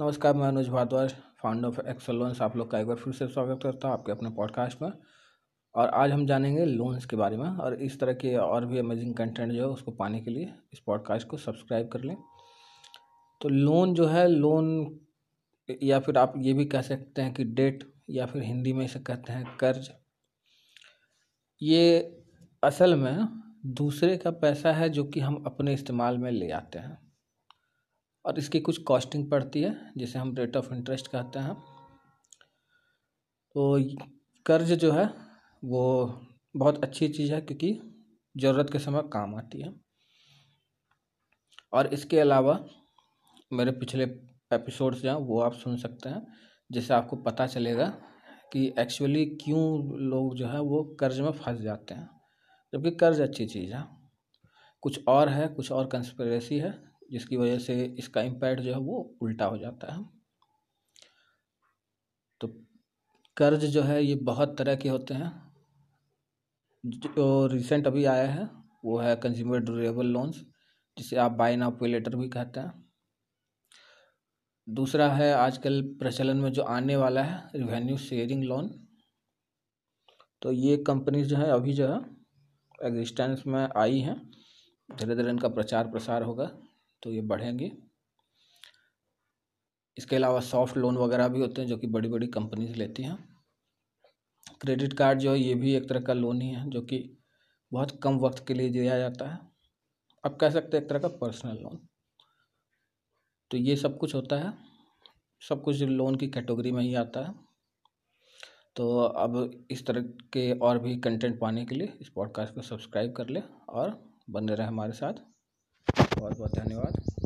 नमस्कार, मैं Anuj Bhardwaj founder of Excel loans आप लोग का एक बार फिर से स्वागत करता हूँ आपके अपने पॉडकास्ट में। और आज हम जानेंगे लोन्स के बारे में और इस तरह के और भी अमेजिंग कंटेंट जो है उसको पाने के लिए इस पॉडकास्ट को सब्सक्राइब कर लें। तो लोन जो है लोन या फिर आप ये भी कह सकते हैं कि डेट या फिर हिंदी में इसे कहते हैं कर्ज। ये असल में दूसरे का पैसा है जो कि हम अपने इस्तेमाल में ले आते हैं। और इसकी कुछ कॉस्टिंग पड़ती है, जिसे हम रेट ऑफ़ इंटरेस्ट कहते हैं। तो कर्ज जो है, वो बहुत अच्छी चीज़ है, क्योंकि ज़रूरत के समय काम आती है। और इसके अलावा मेरे पिछले एपिसोड्स जो हैं, वो आप सुन सकते हैं, जिससे आपको पता चलेगा कि एक्चुअली क्यों लोग जो है, वो कर्ज में फंस जाते हैं। जबकि कर्ज अच्छी चीज़ है। कुछ और है, कुछ और कंस्परेसी है जिसकी वजह से इसका इम्पैक्ट जो है वो उल्टा हो जाता है। तो कर्ज जो है ये बहुत तरह के होते हैं। जो रिसेंट अभी आया है, वो है कंज्यूमर ड्यूरेबल लोन्स जिसे आप बाय नाउ पे लेटर भी कहते हैं। दूसरा है आजकल प्रचलन में जो आने वाला है रिवेन्यू शेयरिंग लोन तो ये कंपनीज़ जो है, अभी जो है एग्जिस्टेंस में आई हैं। धीरे धीरे इनका प्रचार प्रसार होगा। तो ये बढ़ेंगे। इसके अलावा सॉफ्ट लोन वगैरह भी होते हैं जो कि बड़ी बड़ी कंपनीज़ लेती हैं। क्रेडिट कार्ड जो है, ये भी एक तरह का लोन ही है, जो कि बहुत कम वक्त के लिए दिया जाता है। अब कह सकते हैं एक तरह का पर्सनल लोन। तो ये सब कुछ होता है। सब कुछ लोन की कैटेगरी में ही आता है। तो अब इस तरह के और भी कंटेंट पाने के लिए इस पॉडकास्ट को सब्सक्राइब कर ले और बने रहे हमारे साथ। बहुत बहुत धन्यवाद।